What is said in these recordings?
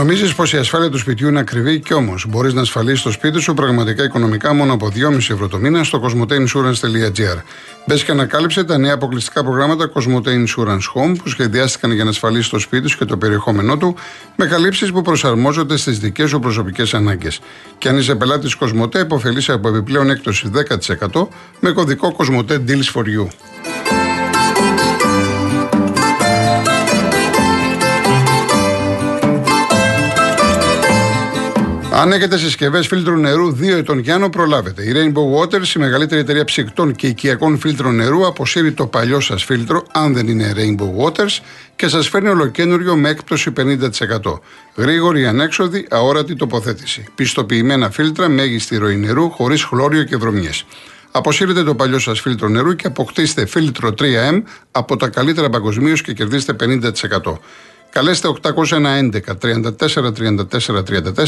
Νομίζεις πως η ασφάλεια του σπιτιού είναι ακριβή και όμως μπορείς να ασφαλίσεις το σπίτι σου πραγματικά οικονομικά μόνο από 2,5 ευρώ το μήνα στο cosmoteinsurance.gr. Μπες και ανακάλυψε τα νέα αποκλειστικά προγράμματα Cosmote Insurance Home που σχεδιάστηκαν για να ασφαλίσεις το σπίτι σου και το περιεχόμενό του με καλύψεις που προσαρμόζονται στις δικές σου προσωπικές ανάγκες. Και αν είσαι πελάτης Cosmote, υποφελείσαι από επιπλέον έκπτωση 10% με κωδικό Cosmote Deals for You. Αν έχετε συσκευές φίλτρου νερού 2 ετών Γιάννο, προλάβετε. Η Rainbow Waters, η μεγαλύτερη εταιρεία ψυκτών και οικιακών φίλτρων νερού, αποσύρει το παλιό σας φίλτρο, αν δεν είναι Rainbow Waters, και σας φέρνει ολοκένουργιο με έκπτωση 50%. Γρήγορη, ανέξοδη, αόρατη τοποθέτηση. Πιστοποιημένα φίλτρα, μέγιστη ροή νερού, χωρίς χλώριο και βρωμιές. Αποσύρετε το παλιό σας φίλτρο νερού και αποκτήστε φίλτρο 3M από τα καλύτερα παγκοσμίως και κερδίστε 50%. Καλέστε 811 34 34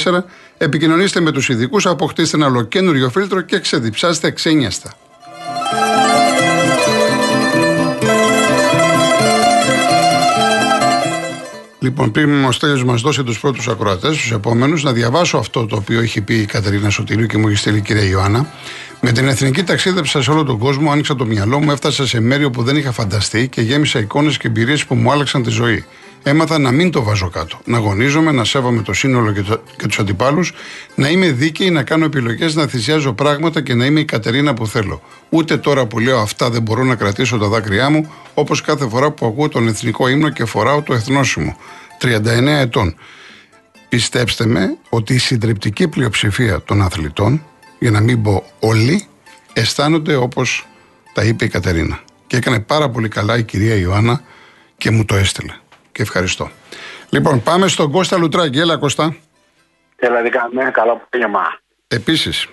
34, επικοινωνήστε με τους ειδικούς, αποκτήστε ένα ολοκένουργιο φίλτρο και ξεδιψάστε ξένιαστα. Λοιπόν, πριν ο Στέλιος μας δώσει τους πρώτους ακροατές, τους επόμενους, να διαβάσω αυτό το οποίο έχει πει η Κατερίνα Σωτηρίου και μου έχει στείλει η κυρία Ιωάννα. Με την εθνική ταξίδεψα σε όλο τον κόσμο, άνοιξα το μυαλό μου, έφτασα σε μέρη που δεν είχα φανταστεί και γέμισα εικόνες και εμπειρίες που μου άλλαξαν τη ζωή. Έμαθα να μην το βάζω κάτω. Να αγωνίζομαι, να σέβομαι το σύνολο και, το, και τους αντιπάλους, να είμαι δίκαιη, να κάνω επιλογές, να θυσιάζω πράγματα και να είμαι η Κατερίνα που θέλω. Ούτε τώρα που λέω αυτά δεν μπορώ να κρατήσω τα δάκρυά μου, όπως κάθε φορά που ακούω τον εθνικό ύμνο και φοράω το εθνόσημο. 39 ετών. Πιστέψτε με ότι η συντριπτική πλειοψηφία των αθλητών, για να μην πω όλοι, αισθάνονται όπως τα είπε η Κατερίνα. Και έκανε πάρα πολύ καλά η κυρία Ιωάννα και μου το έστειλε και ευχαριστώ. Λοιπόν, πάμε στον Κώστα Λουτράκη. Έλα, Κώστα. Έλα, δικαμε, καλό απόγευμα. Επίσης.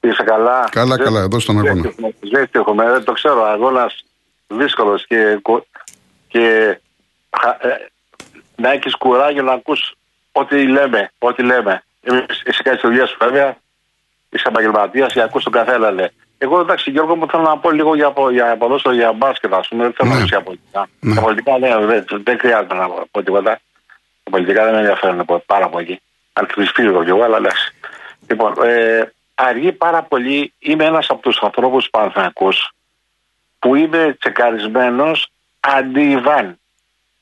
Είσαι καλά; Καλά, καλά, εδώ στον αγώνα. Ζέστη έχουμε, δεν το ξέρω. Αγώνας δύσκολος και, και ε, να έχεις κουράγιο να ακούς ό,τι λέμε. Ό,τι λέμε. Εσύ κάνει τη δουλειά σου, βέβαια. Είσαι επαγγελματίας και ακούς τον καθένα, λέει. Εγώ εντάξει, Γιώργο μου θέλω να πω λίγο για, για ποδόσφαιρο, για μπάσκετ, ας πούμε. Δεν θέλω να πω για πολιτικά. Ναι. Τα πολιτικά δεν, δεν, δεν χρειάζεται να πω τίποτα. Τα πολιτικά δεν με ενδιαφέρουν να πω πάρα πολύ. Αν κρυφτήρω κι εγώ, αλλά εντάξει. Λοιπόν, ε, αργεί πάρα πολύ. Είμαι ένας από τους ανθρώπους Παναθανικού που είμαι τσεκαρισμένος αντί-Ιβάν.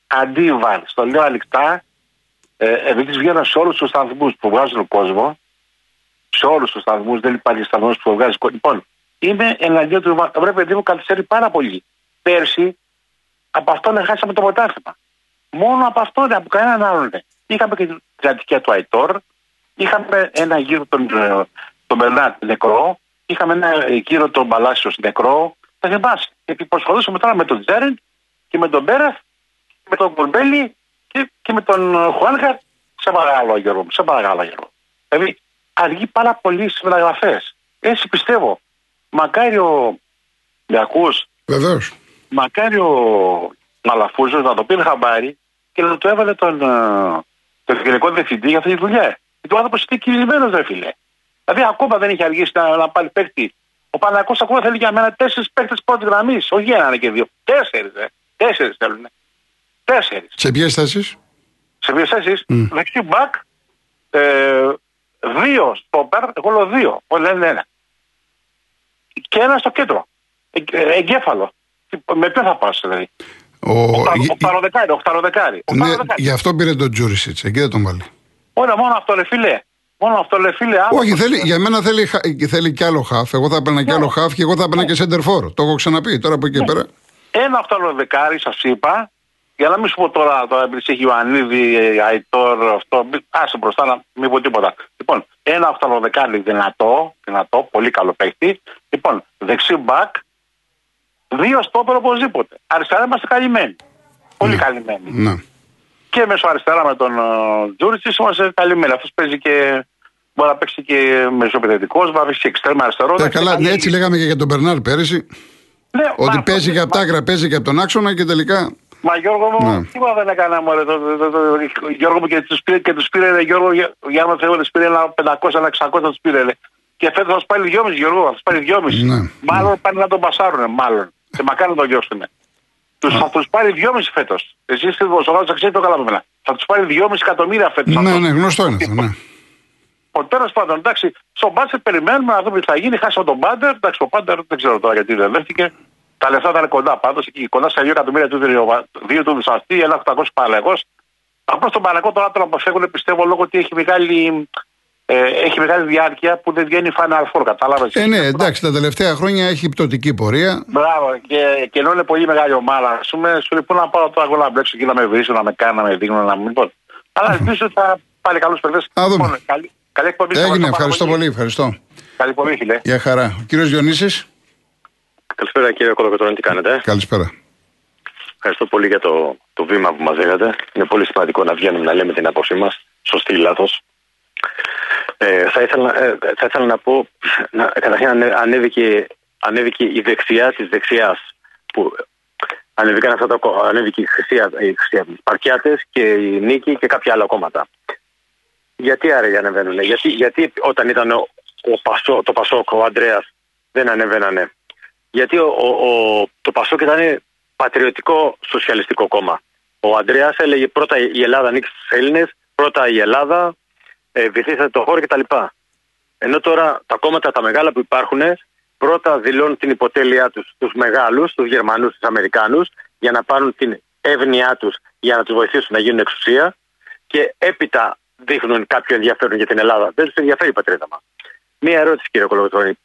Αντί-Ιβάν. Στο λέω ανοιχτά, ε, επειδή βγαίνω σε όλους τους σταθμούς που βγάζουν κόσμο, σε όλους τους σταθμούς, δεν υπάρχει σταθμός που βγάζει κόσμο. Λοιπόν, είμαι εναντίον του Βρε παιδί μου καθυστερεί πάρα πολύ. Πέρσι από αυτόν χάσαμε το πρωτάθλημα. Μόνο από αυτόν, από κανέναν άλλον. Είχαμε και την κρατικιά του Αϊτόρ, είχαμε ένα γύρο τον, ε, τον Μπερνάτ νεκρό, είχαμε ένα γύρο τον Μπαλάσιο νεκρό. Θα θυμάσαι. Και προσχωρούσαμε τώρα με τον Τζέρεντ και με τον Μπέρεφ, με τον Κορμπέλη και, και με τον ε, Χουάνχαρτ. Σε παρακαλώ, Γιώργο. Σε παρακαλώ, Γιώργο. Δηλαδή, αργεί πάρα πολύ στις μεταγραφές. Έτσι πιστεύω. Μακάρι ο. Με ακού. Βεβαίως. Μακάρι ο Μαλαφούζος να το πήρε χαμπάρι και να το έβαλε τον, ε, τον γενικό διευθυντή για αυτή τη δουλειά. Γιατί ο άνθρωπος είναι κυλισμένο, δεν φίλε. Δηλαδή ακόμα δεν έχει αργήσει να, να πάρει παίκτη. Ο Παναγό ακόμα θέλει για μένα τέσσερις παίκτες πρώτη γραμμής. Όχι ένα και δύο. Τέσσερις, ε. Τέσσερις θέλουν. Τέσσερις. Σε ποιες θέσεις; Σε ποιες θέσεις; Mm. Δεξί μπακ. Ε, δύο στόπερ. Εγώ λέω δύο. Όχι λένε ένα και ένα στο κέντρο. Ε, ε, εγκέφαλο. Με ποιο θα πας δηλαδή; Ο, ο Παροδεκάρη. Ο Παροδεκάρη. Ναι, γι' αυτό πήρε τον Τζούρισιτς. Εκεί δεν τον βάλει. Ωραία, μόνο αυτό ρε φίλε. Μόνο αυτό λέει φίλε. Όχι, θέλει, για μένα θέλει, θέλει κι άλλο χαφ. Εγώ θα έπαιρνα κι άλλο χαφ και εγώ θα έπαιρνα και σέντερφορ. Το έχω ξαναπεί τώρα από εκεί ναι. πέρα. Ένα αυτό δεκάρι σας είπα. Για να μην σου πω τώρα το επειδή έχει Ιωαννίδη, Αϊτόρ, αυτό. Άσε μπροστά να μην πω τίποτα. Λοιπόν, ένα οχταλοδεκάρι δυνατό, δυνατό, πολύ καλό παίχτη. Λοιπόν, δεξί μπακ, δύο στόπερ οπωσδήποτε. Αριστερά είμαστε καλυμμένοι. Πολύ ναι. καλυμμένοι. Ναι. Και μέσω αριστερά με τον uh, Τζούριτσι είμαστε καλυμμένοι. Αυτός παίζει και. Μπορεί να παίξει και μεσοπαιδευτικός, μπορεί να παίξει και εξτρέμα αριστερό. Ναι, καλά, ναι, έτσι λέγαμε και για τον Μπερνάρ πέρυσι. Ναι, ότι παίζει και από τα άκρα, παίζει και από τον άξονα και τελικά. Μα Γιώργο μου, ναι. τίποτα δεν έκανα μωρέ. Το, το, το, το, Γιώργο μου και τους πήρε, και τους πήρε Γιώργο, για να Θεό, τους πήρε ένα 500, ένα 600 τους πήρε. Και φέτος θα τους πάρει 2,5 Γιώργο, θα τους πάρει 2,5. Ναι. Μάλλον ναι. πάνε να τον πασάρουν, μάλλον. Και μακάρι να τον διώσουν. Τους, θα τους πάρει 2,5 φέτος. Εσεί είστε δημοσιογράφο, θα ξέρετε το καλά με μένα. Θα τους πάρει 2,5 εκατομμύρια φέτος. Ναι, ναι, γνωστό είναι αυτό. Ναι. Τέλος πάντων, εντάξει, στον Μπάντερ περιμένουμε να δούμε τι θα γίνει. Χάσαμε τον Μπάντερ. Εντάξει, ο Μπάντερ δεν ξέρω τώρα γιατί δεν δέχτηκε. Τα λεφτά ήταν κοντά πάντως, εκεί κοντά σε 2 εκατομμύρια του δύο του Δουσαστή, ένα 800 παραλεγό. Απλώς τον Παναγό τώρα τον αποφεύγουν πιστεύω λόγω ότι έχει μεγάλη, ε, έχει μεγάλη διάρκεια που δεν βγαίνει Final Four. Κατάλαβες. Ε, ναι, εντάξει, τα τελευταία χρόνια έχει πτωτική πορεία. Μπράβο, και, και ενώ είναι πολύ μεγάλη ομάδα, ας πούμε, σου λοιπόν να πάω τώρα εγώ να μπλέξω και να με βρίσω, να με κάνω, να με δείχνω, να μην πω. Αλλά ελπίζω ότι θα πάρει καλούς παιχτέ. Α δούμε. Λοιπόν, καλή, καλή εκπομπή. Έγινε, ευχαριστώ πολύ. Ευχαριστώ. Καλή εκπομπή, φίλε. Γεια χαρά. Ο κύριος Διονύσης. Καλησπέρα κύριε Κολοκοτρώνη, τι κάνετε; Καλησπέρα. Ευχαριστώ πολύ για το, το βήμα που μας δίνετε. Είναι πολύ σημαντικό να βγαίνουμε να λέμε την άποψή μας, σωστή ή λάθος. Ε, θα, ήθελα, ε, θα ήθελα να πω, να, καταρχήν ανέβηκε, ανέβηκε η δεξιά της δεξιάς. Που ανέβηκαν αυτά τα ανέβηκε η χρυσία, η χρυσία Παρκιάτες και η Νίκη και κάποια άλλα κόμματα. Γιατί άραγε ανεβαίνουν, γιατί, γιατί όταν ήταν ο, ο Πασό, το Πασόκ, ο Αντρέα δεν ανεβαίνανε. Γιατί ο, ο, το Πασόκ ήταν πατριωτικό σοσιαλιστικό κόμμα. Ο Αντρέα έλεγε πρώτα η Ελλάδα ανοίξει στου Έλληνες, πρώτα η Ελλάδα, ε, βυθίσατε το χώρο κτλ. Ενώ τώρα τα κόμματα τα μεγάλα που υπάρχουν πρώτα δηλώνουν την υποτέλειά τους στους μεγάλους, στους Γερμανούς, στους Αμερικάνους, για να πάρουν την εύνοιά τους για να τους βοηθήσουν να γίνουν εξουσία και έπειτα δείχνουν κάποιο ενδιαφέρον για την Ελλάδα. Δεν τους ενδιαφέρει η πατρίδα μας. Μία ερώτηση, κύριε Κολογοτρόνη.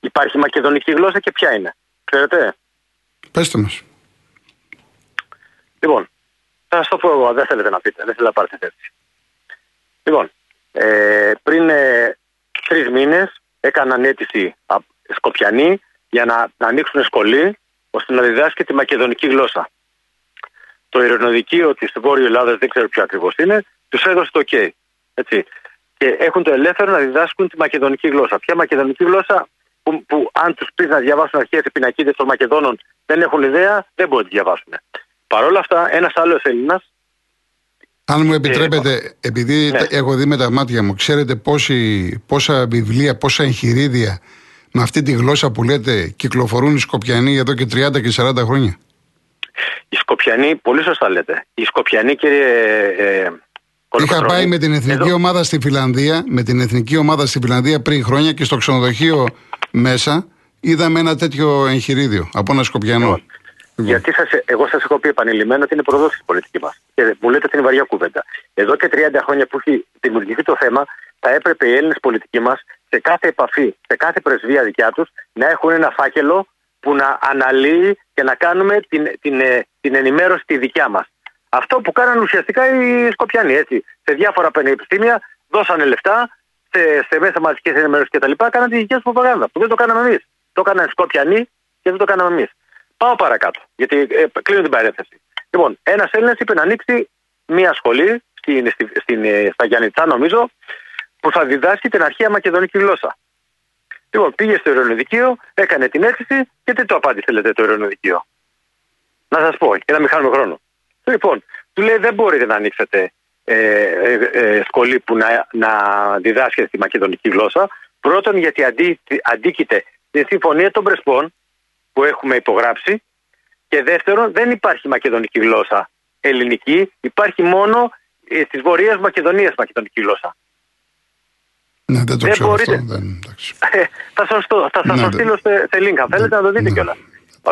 Υπάρχει μακεδονική γλώσσα και ποια είναι; Ξέρετε; Πέστε μας. Λοιπόν, θα σας το πω εγώ, δεν θέλετε να πείτε, δεν θέλετε να πάρετε θέση. Λοιπόν, ε, πριν ε, τρεις μήνες έκαναν αίτηση Σκοπιανοί για να, να ανοίξουν σχολή ώστε να διδάσκει τη μακεδονική γλώσσα. Το ειρηνοδικείο τη Βόρειου Ελλάδα, δεν ξέρω ποιο ακριβώς είναι, τους έδωσε το OK. Έτσι. Και έχουν το ελεύθερο να διδάσκουν τη μακεδονική γλώσσα. Ποια μακεδονική γλώσσα που, που αν τους πεις να διαβάσουν αρχέ πινακίδες των Μακεδόνων δεν έχουν ιδέα, δεν μπορούν να τη διαβάσουν. Παρ' όλα αυτά, ένας άλλος Έλληνας. Αν μου επιτρέπετε, ε, επειδή ναι. έχω δει με τα μάτια μου, ξέρετε πόση, πόσα βιβλία, πόσα εγχειρίδια με αυτή τη γλώσσα που λέτε κυκλοφορούν οι Σκοπιανοί εδώ και 30 και 40 χρόνια; Οι Σκοπιανοί, πολύ σωστά λέτε. Οι Σκοπιανοί, κύριε. Ε, Είχα πάει με την εθνική ομάδα στη Φιλανδία, με την εθνική ομάδα στη Φιλανδία πριν χρόνια και στο ξενοδοχείο μέσα είδαμε ένα τέτοιο εγχειρίδιο από ένα Σκοπιανό. Λοιπόν, γιατί σας, εγώ σας έχω πει επανειλημμένα ότι είναι προδόση η πολιτική μας. Και μου λέτε την βαριά κουβέντα. Εδώ και 30 χρόνια που έχει δημιουργηθεί το θέμα, θα έπρεπε οι Έλληνες πολιτικοί μας σε κάθε επαφή, σε κάθε πρεσβεία δικιά τους, να έχουν ένα φάκελο που να αναλύει και να κάνουμε την, την, ε, την ενημέρωση τη δικιά μας. Αυτό που κάνανε ουσιαστικά οι Σκοπιανοί. Έτσι. Σε διάφορα πανεπιστήμια δώσανε λεφτά σε, σε μέσα μαζικής ενημέρωσης κτλ. Κάνανε τη δική τους προπαγάνδα που δεν το κάναμε εμείς. Το έκαναν Σκοπιανοί και δεν το κάναμε εμείς. Πάω παρακάτω, γιατί ε, κλείνω την παρένθεση. Λοιπόν, ένας Έλληνας είπε να ανοίξει μία σχολή στην, στην, στην, ε, στα Γιάννητσά, νομίζω, που θα διδάσκει την αρχαία μακεδονική γλώσσα. Λοιπόν, πήγε στο ειρηνοδικείο, έκανε την αίτηση και τι το απάντησε, λέτε, το ειρηνοδικείο. Να σας πω, για να μην χάνουμε χρόνο. Λοιπόν, του λέει δεν μπορείτε να ανοίξετε ε, ε, ε, σχολή που να, να διδάσκεται τη μακεδονική γλώσσα. Πρώτον, γιατί αντί, αντίκειται στη συμφωνία των Πρεσπών που έχουμε υπογράψει. Και δεύτερον, δεν υπάρχει μακεδονική γλώσσα ελληνική, υπάρχει μόνο ε, τη Βορεία Μακεδονίας μακεδονική γλώσσα. Ναι, δεν το ξέρω αυτό. Δεν, ε, θα σας το, θα σας ναι, στείλω σε, σε link, αν θέλετε να το δείτε ναι. κιόλας.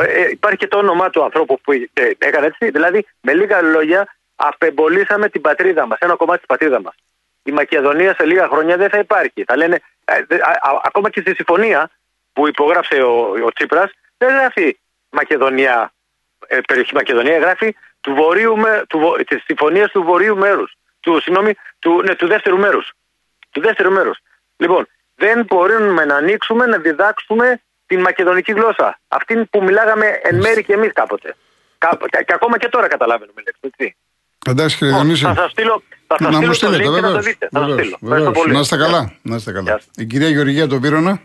Ε, υπάρχει και το όνομά του ανθρώπου που ε, έκανε έτσι. Δηλαδή, με λίγα λόγια, απεμπολίσαμε την πατρίδα μας, ένα κομμάτι της πατρίδα μας. Η Μακεδονία σε λίγα χρόνια δεν θα υπάρχει. Θα λένε, ε, ακόμα και στη συμφωνία που υπογράψε ο, ο Τσίπρας, δεν γράφει Μακεδονία, ε, περιοχή Μακεδονία, γράφει του βορείου, του, της συμφωνίας του βορείου μέρους. Του, συγγνώμη, του, ναι, του δεύτερου μέρους. Του δεύτερου μέρους. Λοιπόν, δεν μπορούμε να ανοίξουμε, να διδάξουμε την μακεδονική γλώσσα. Αυτή που μιλάγαμε εν μέρη και εμείς κάποτε. Και, ακόμα και τώρα καταλαβαίνουμε λέξη. Εντάξει κύριε Διονύση. Θα σας στείλω, θα σας να στείλω το link και να το δείτε. Θα σας στείλω. Να είστε καλά. Να είστε καλά. Η κυρία Γεωργία τον Πύρονα.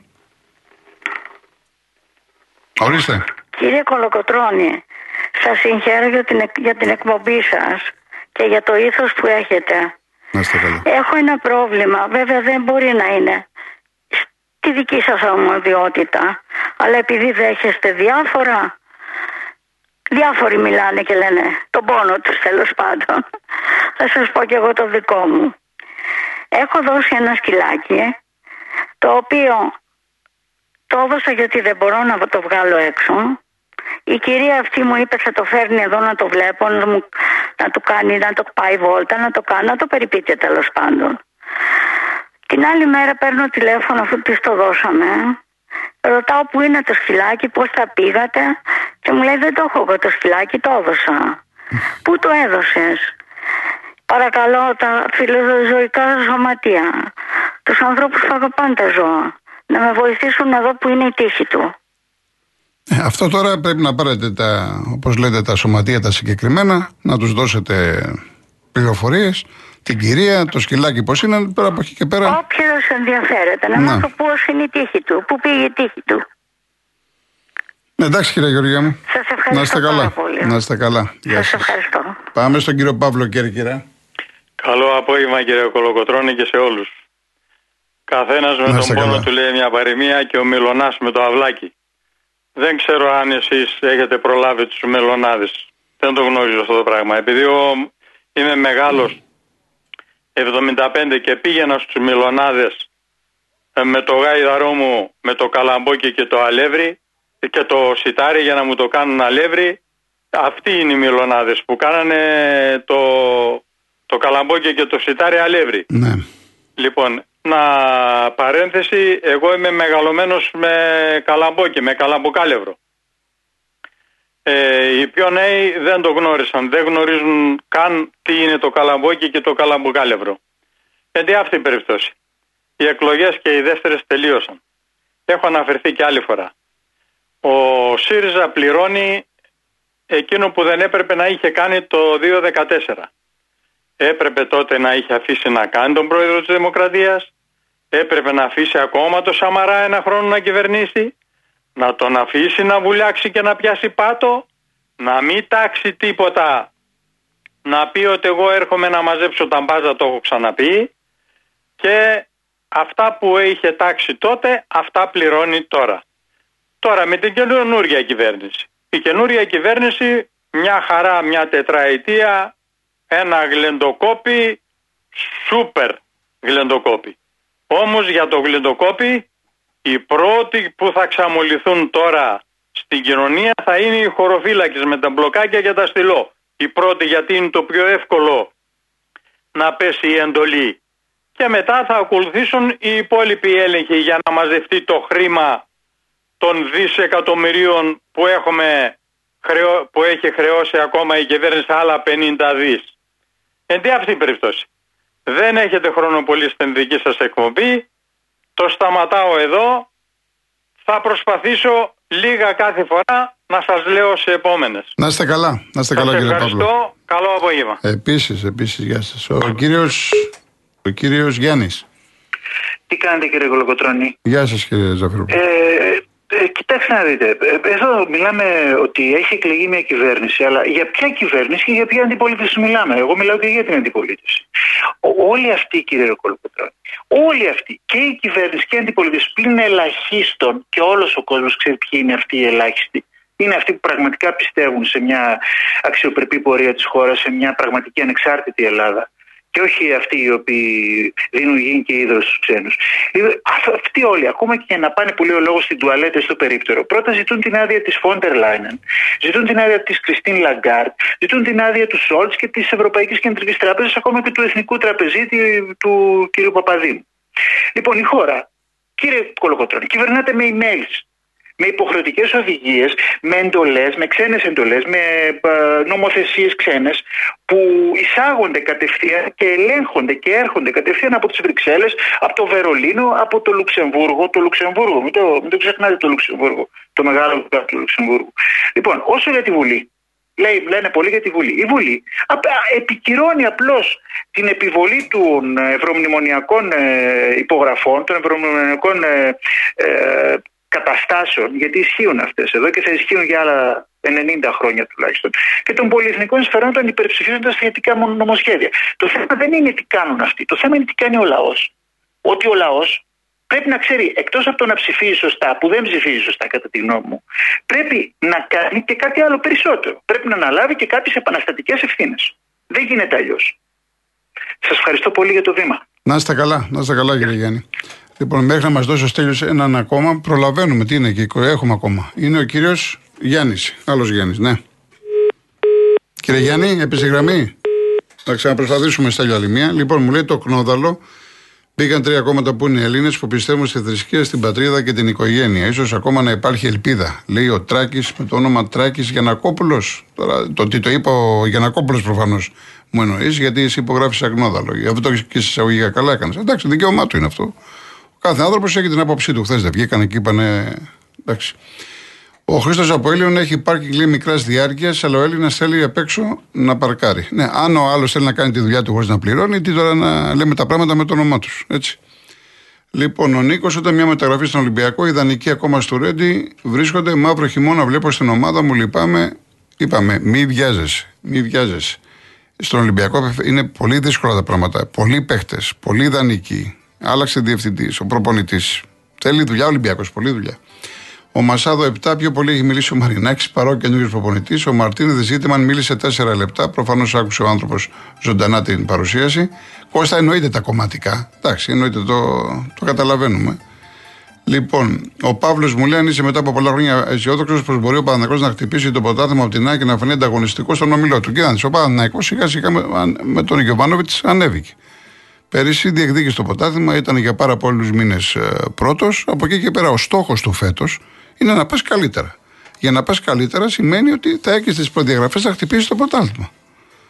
Ορίστε. Κύριε Κολοκοτρώνη, σας συγχαίρω για την, για την εκπομπή σας και για το ήθος που έχετε. Να είστε καλά. Έχω ένα πρόβλημα, βέβαια δεν μπορεί να είναι στη δική σας αρμοδιότητα, αλλά επειδή δέχεστε διάφορα Διάφοροι μιλάνε και λένε τον πόνο τους τέλος πάντων. Θα σας πω και εγώ το δικό μου. Έχω δώσει ένα σκυλάκι το οποίο το έδωσα γιατί δεν μπορώ να το βγάλω έξω. Η κυρία αυτή μου είπε θα το φέρνει εδώ να το βλέπω, να, μου, να το κάνει, να το πάει βόλτα, να το κάνει, να το περιπείτε τέλος πάντων. Την άλλη μέρα παίρνω τηλέφωνο αφού της το δώσαμε. Ρωτάω που είναι το σκυλάκι, πώς τα πήγατε και μου λέει δεν το έχω εγώ το σκυλάκι, το έδωσα. Πού το έδωσες; Παρακαλώ τα φιλοζωικά σωματεία, τους ανθρώπους που αγαπάνε τα ζώα, να με βοηθήσουν εδώ που είναι η τύχη του. Ε, αυτό τώρα πρέπει να πάρετε τα, όπως λέτε, τα σωματεία τα συγκεκριμένα, να τους δώσετε πληροφορίες, την κυρία, το σκυλάκι πώς είναι, πέρα από εκεί και πέρα. Όποιος ενδιαφέρεται, να, να. μάθω πώς είναι η τύχη του, πού πήγε η τύχη του. Ναι, εντάξει κύριε Γεωργία μου. Σας ευχαριστώ να είστε καλά. πολύ. Να είστε καλά. Σας ευχαριστώ. Πάμε στον κύριο Παύλο Κέρκυρα. Καλό απόγευμα κύριε Κολοκοτρώνη και σε όλους. Καθένας με τον πόνο καλά. του λέει μια παροιμία και ο Μιλωνάς με το αυλάκι. Δεν ξέρω αν εσείς έχετε προλάβει τους μελονάδες. Δεν το γνωρίζω αυτό το πράγμα. Επειδή ο, είμαι μεγάλος 75 και πήγαινα στους μελονάδες ε, με το γάιδαρό μου, με το καλαμπόκι και το αλεύρι και το σιτάρι για να μου το κάνουν αλεύρι. Αυτοί είναι οι μιλονάδες που κάνανε το, το καλαμπόκι και το σιτάρι αλεύρι. Ναι. Λοιπόν, να παρένθεση, εγώ είμαι μεγαλωμένος με καλαμπόκι, με καλαμποκάλευρο. Ε, οι πιο νέοι δεν το γνώρισαν, δεν γνωρίζουν καν τι είναι το καλαμπόκι και το καλαμποκάλευρο. Γιατί αυτή η περίπτωση. Οι εκλογές και οι δεύτερες τελείωσαν. Έχω αναφερθεί και άλλη φορά. Ο ΣΥΡΙΖΑ πληρώνει εκείνο που δεν έπρεπε να είχε κάνει το 2014 έπρεπε τότε να είχε αφήσει να κάνει τον πρόεδρο της Δημοκρατίας, έπρεπε να αφήσει ακόμα το Σαμαρά ένα χρόνο να κυβερνήσει, να τον αφήσει να βουλιάξει και να πιάσει πάτο, να μην τάξει τίποτα, να πει ότι εγώ έρχομαι να μαζέψω τα μπάζα, το έχω ξαναπεί. Και αυτά που είχε τάξει τότε, αυτά πληρώνει τώρα. Τώρα με την καινούργια κυβέρνηση. Η καινούργια κυβέρνηση μια χαρά, μια τετραετία ένα γλεντοκόπι, σούπερ γλεντοκόπι. Όμως για το γλεντοκόπι οι πρώτοι που θα ξαμολυθούν τώρα στην κοινωνία θα είναι οι χωροφύλακες με τα μπλοκάκια και τα στυλό. Οι πρώτοι γιατί είναι το πιο εύκολο να πέσει η εντολή. Και μετά θα ακολουθήσουν οι υπόλοιποι έλεγχοι για να μαζευτεί το χρήμα των δισεκατομμυρίων που, έχουμε, που έχει χρεώσει ακόμα η κυβέρνηση άλλα 50 δις. Εν τι αυτή η περίπτωση. Δεν έχετε χρόνο πολύ στην δική σας εκπομπή. Το σταματάω εδώ. Θα προσπαθήσω λίγα κάθε φορά να σας λέω σε επόμενες. Να είστε καλά. Να είστε καλά κύριε Παύλο. Καλό απόγευμα. Επίσης, επίσης, γεια σας. Ο κύριος, ο κύριος Γιάννης. Τι κάνετε κύριε Κολοκοτρώνη. Γεια σας κύριε Ζαφυρού. Ε, ε, κοιτάξτε να δείτε, ε, εδώ μιλάμε ότι έχει εκλεγεί μια κυβέρνηση, αλλά για ποια κυβέρνηση και για ποια αντιπολίτευση μιλάμε. Εγώ μιλάω και για την αντιπολίτευση. Όλοι αυτοί, κύριε Κολοκοτρώνη, όλοι αυτοί, και η κυβέρνηση και η αντιπολίτευση, πλην ελαχίστων και όλος ο κόσμος ξέρει ποιοι είναι αυτοί οι ελάχιστοι, είναι αυτοί που πραγματικά πιστεύουν σε μια αξιοπρεπή πορεία της χώρας, σε μια πραγματική ανεξάρτητη Ελλάδα και όχι αυτοί οι οποίοι δίνουν γη και ύδωρ στους ξένους. Αυτοί όλοι, ακόμα και να πάνε που λέει ο λόγος στην τουαλέτα στο περίπτερο, πρώτα ζητούν την άδεια της Φον ντερ Λάιεν, ζητούν την άδεια της Κριστίν Λαγκάρντ, ζητούν την άδεια του Σολτς και της Ευρωπαϊκής Κεντρικής Τράπεζας, ακόμα και του Εθνικού Τραπεζίτη του κ. Παπαδήμου. Λοιπόν, η χώρα, κύριε Κολοκοτρόνη, κυβερνάται με emails με υποχρεωτικές οδηγίες, με εντολές, με ξένες εντολές, με ε, νομοθεσίες ξένες που εισάγονται κατευθείαν και ελέγχονται και έρχονται κατευθείαν από τις Βρυξέλλες, από το Βερολίνο, από το Λουξεμβούργο. Το Λουξεμβούργο, μην το, μην το ξεχνάτε το Λουξεμβούργο, το μεγάλο του Λουξεμβούργου. Λοιπόν, όσο για τη Βουλή, Λέει, λένε πολύ για τη Βουλή. Η Βουλή επικυρώνει απλώς την επιβολή των ευρωμνημονιακών ε, υπογραφών, των ευρωμνημονιακών ε, καταστάσεων, γιατί ισχύουν αυτές εδώ και θα ισχύουν για άλλα 90 χρόνια τουλάχιστον, και των πολυεθνικών συμφερόντων υπερψηφίζοντα σχετικά νομοσχέδια. Το θέμα δεν είναι τι κάνουν αυτοί. Το θέμα είναι τι κάνει ο λαός. Ότι ο λαός πρέπει να ξέρει εκτός από το να ψηφίζει σωστά, που δεν ψηφίζει σωστά κατά τη γνώμη μου, πρέπει να κάνει και κάτι άλλο περισσότερο. Πρέπει να αναλάβει και κάποιες επαναστατικές ευθύνες. Δεν γίνεται αλλιώς. Σας ευχαριστώ πολύ για το βήμα. Να είστε καλά, να είστε καλά κύριε Γιάννη. Λοιπόν, μέχρι να μας δώσει ο Στέλιος έναν ακόμα, προλαβαίνουμε. Τι είναι εκεί, έχουμε ακόμα. Είναι ο κύριος Γιάννης. Άλλος Γιάννης, ναι. Κύριε Γιάννη, επιστηγραμμή. Να ξαναπροσπαθήσουμε Στέλιο άλλη μία. Λοιπόν, μου λέει το Κνόδαλο. Μπήκαν τρία κόμματα που είναι Έλληνες που πιστεύουν στη θρησκεία, στην πατρίδα και την οικογένεια. σω ακόμα να υπάρχει ελπίδα. Λέει ο Τράκης με το όνομα Τράκης Γιανακόπουλος. Τώρα το τι το είπε ο Γιανακόπουλος προφανώς μου εννοείς, γιατί εσύ υπογράφεις αγνόδαλο. Γι' αυτό και σε εισαγωγικά καλά έκανες. Εντάξει, δικαίωμά του είναι αυτό. Ο κάθε άνθρωπος έχει την άποψή του. Χθες δεν βγήκαν εκεί, είπανε. Εντάξει. Ο Χρήστος από Έλληνων έχει πάρκινγκ λέει μικρά διάρκεια, αλλά ο Έλληνας θέλει απ' έξω να παρκάρει. Ναι, αν ο άλλος θέλει να κάνει τη δουλειά του χωρίς να πληρώνει, τι τώρα να λέμε τα πράγματα με το όνομά τους. Έτσι. Λοιπόν, ο Νίκος, όταν μια μεταγραφή στον Ολυμπιακό, ιδανική ακόμα στο Ρέντι, βρίσκονται μαύρο χειμώνα. Βλέπω στην ομάδα μου, λυπάμαι. Είπαμε, μη βιάζεσαι, μη βιάζεσαι. Στον Ολυμπιακό είναι πολύ δύσκολα τα πράγματα. Πολλοί παίχτες, πολλοί ιδανικοί. Άλλαξε διευθυντής, ο προπονητής. Θέλει δουλειά ο Ολυμπιακός, πολλή δουλειά. Ο Μασάδο 7, πιο πολύ έχει μιλήσει ο Μαρινάκης παρό καινούριο προπονητής. Ο Μαρτίνε Ζήτημαν μίλησε 4 λεπτά. Προφανώς άκουσε ο άνθρωπος ζωντανά την παρουσίαση. Κώστα εννοείται τα κομματικά. Εντάξει, εννοείται το, το καταλαβαίνουμε. Λοιπόν, ο Παύλος μου λέει: Αν είσαι μετά από πολλά χρόνια αισιόδοξος, πω μπορεί ο Παναγικό να χτυπήσει το ποτάθλημα από την Άκη και να φανεί ανταγωνιστικός στον ομιλό του. Κοίταξε, ο Παναγικό σιγά σιγά με, με τον Γιωβάνοβιτς ανέβηκε. Πέρυσι διεκδίκησε το ποτάθλημα, ήταν για πάρα πολλούς μήνες ε, πρώτος. Από εκεί και πέρα ο στόχος του φέτος είναι να πας καλύτερα. Για να πας καλύτερα σημαίνει ότι θα έχεις τις προδιαγραφές να χτυπήσεις το πρωτάθλημα.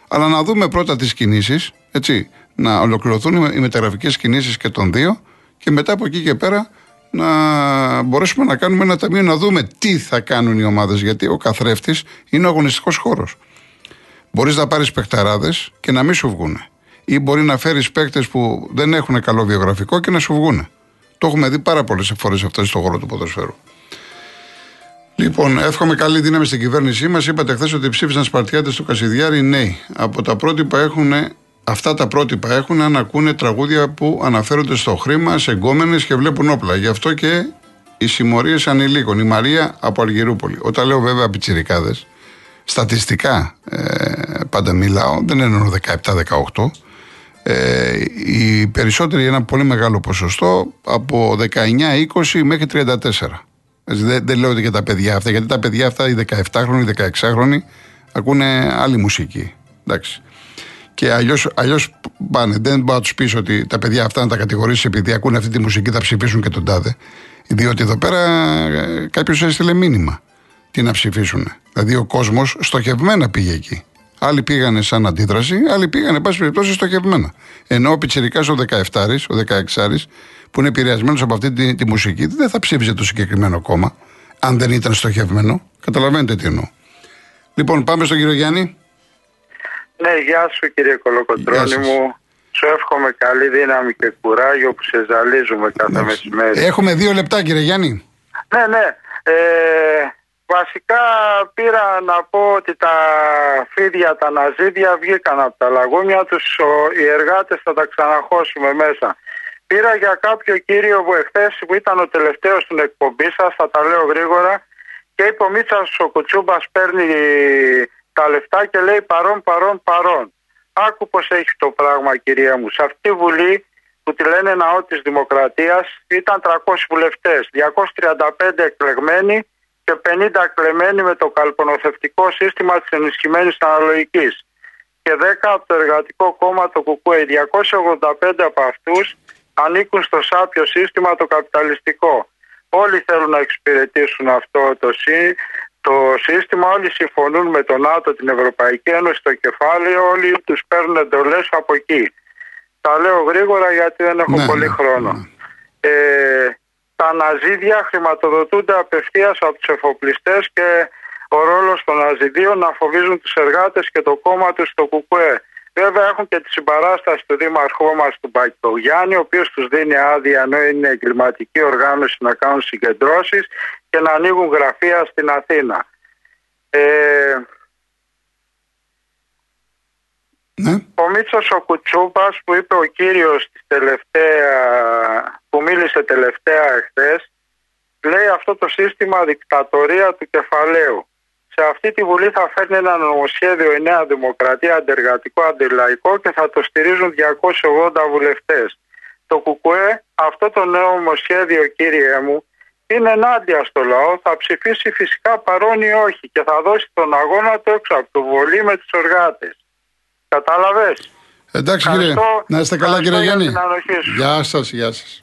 Αλλά να δούμε πρώτα τις κινήσεις, έτσι, να ολοκληρωθούν οι μεταγραφικές κινήσεις και των δύο και μετά από εκεί και πέρα να μπορέσουμε να κάνουμε ένα ταμείο να δούμε τι θα κάνουν οι ομάδες. Γιατί ο καθρέφτης είναι ο αγωνιστικός χώρος. Μπορείς να πάρεις παιχταράδες και να μην σου βγουν. Ή μπορεί να φέρεις παίκτες που δεν έχουν καλό βιογραφικό και να σου βγουν. Το έχουμε δει πάρα πολλές φορές αυτό στον χώρο του ποδοσφαίρου. Λοιπόν, εύχομαι καλή δύναμη στην κυβέρνησή μας. Είπατε χθες ότι ψήφισαν Σπαρτιάτες του Κασιδιάρη νέοι. Από τα πρότυπα έχουν, αυτά τα πρότυπα έχουν αν ακούνε τραγούδια που αναφέρονται στο χρήμα, σε εγκόμενες και βλέπουν όπλα. Γι' αυτό και οι συμμορίες ανηλίκων. Η Μαρία από Αργυρούπολη. Όταν λέω βέβαια πιτσιρικάδες, στατιστικά ε, πάντα μιλάω, δεν εννοώ 17-18. Ε, οι περισσότεροι, ένα πολύ μεγάλο ποσοστό, από 19-20 μέχρι 34. Δεν, δεν λέω για τα παιδιά αυτά, γιατί τα παιδιά αυτά, οι 17χρονοι, οι 16χρονοι, ακούνε άλλη μουσική. Εντάξει. Και αλλιώς αλλιώς πάνε. Δεν μπορεί να τους πεις ότι τα παιδιά αυτά να τα κατηγορήσεις επειδή ακούνε αυτή τη μουσική, θα ψηφίσουν και τον τάδε. Διότι εδώ πέρα ε, κάποιος έστειλε μήνυμα τι να ψηφίσουν. Δηλαδή ο κόσμος στοχευμένα πήγε εκεί. Άλλοι πήγανε σαν αντίδραση, άλλοι πήγανε, πάση περιπτώσει, στοχευμένα. Ενώ ο Πιτσερικά ο 17 ο 16 που είναι επηρεασμένος από αυτή τη, τη, μουσική, δεν θα ψήφιζε το συγκεκριμένο κόμμα, αν δεν ήταν στοχευμένο. Καταλαβαίνετε τι εννοώ. Λοιπόν, πάμε στον κύριο Γιάννη. Ναι, γεια σου κύριε Κολοκοτρώνη μου. Σου εύχομαι καλή δύναμη και κουράγιο που σε ζαλίζουμε κάθε μεσημέρι. Έχουμε δύο λεπτά κύριε Γιάννη. Ναι, ναι. Ε, βασικά πήρα να πω ότι τα φίδια, τα ναζίδια βγήκαν από τα λαγούμια τους. Οι εργάτες θα τα ξαναχώσουμε μέσα. Πήρα για κάποιο κύριο που εχθές που ήταν ο τελευταίος στην εκπομπή σας, θα τα λέω γρήγορα, και είπε ο Μίτσας ο Κουτσούμπας παίρνει τα λεφτά και λέει παρόν, παρόν, παρόν. Άκου πώς έχει το πράγμα, κυρία μου. Σε αυτή τη βουλή που τη λένε ναό της Δημοκρατίας ήταν 300 βουλευτές, 235 εκλεγμένοι και 50 εκλεγμένοι με το καλπονοθευτικό σύστημα της ενισχυμένης αναλογικής. Και 10 από το εργατικό κόμμα το ΚΚΕ. 285 από αυτούς ανήκουν στο σάπιο σύστημα το καπιταλιστικό. Όλοι θέλουν να εξυπηρετήσουν αυτό το, σύ, το σύστημα, όλοι συμφωνούν με τον ΝΑΤΟ, την Ευρωπαϊκή Ένωση, το κεφάλαιο, όλοι τους παίρνουν εντολές από εκεί. Τα λέω γρήγορα γιατί δεν έχω ναι, πολύ ναι, χρόνο. Ναι. Ε, τα ναζίδια χρηματοδοτούνται απευθείας από τους εφοπλιστές και ο ρόλος των ναζιδίων να φοβίζουν τους εργάτες και το κόμμα τους στο ΚΚΕ. Βέβαια έχουν και τη συμπαράσταση του Δήμαρχού μας του Μπακογιάννη, ο οποίος τους δίνει άδεια ενώ είναι εγκληματική οργάνωση να κάνουν συγκεντρώσεις και να ανοίγουν γραφεία στην Αθήνα. Ε, Ναι. Ο Μίτσος ο Κουτσούπας που είπε ο κύριος της τελευταία, που μίλησε τελευταία εχθές λέει αυτό το σύστημα δικτατορία του κεφαλαίου. Σε αυτή τη Βουλή θα φέρνει ένα νομοσχέδιο η Νέα Δημοκρατία αντεργατικό, αντιλαϊκό και θα το στηρίζουν 280 βουλευτές. Το ΚΚΕ αυτό το νέο νομοσχέδιο κύριε μου είναι ενάντια στο λαό, θα ψηφίσει φυσικά παρόν ή όχι και θα δώσει τον αγώνα του έξω από το βολή με τους οργάτες. Κατάλαβες. Εντάξει κύριε, Ευχαριστώ. να είστε καλά Ευχαριστώ κύριε για Γιάννη. την ανοχή σου. Γεια σας, γεια σας.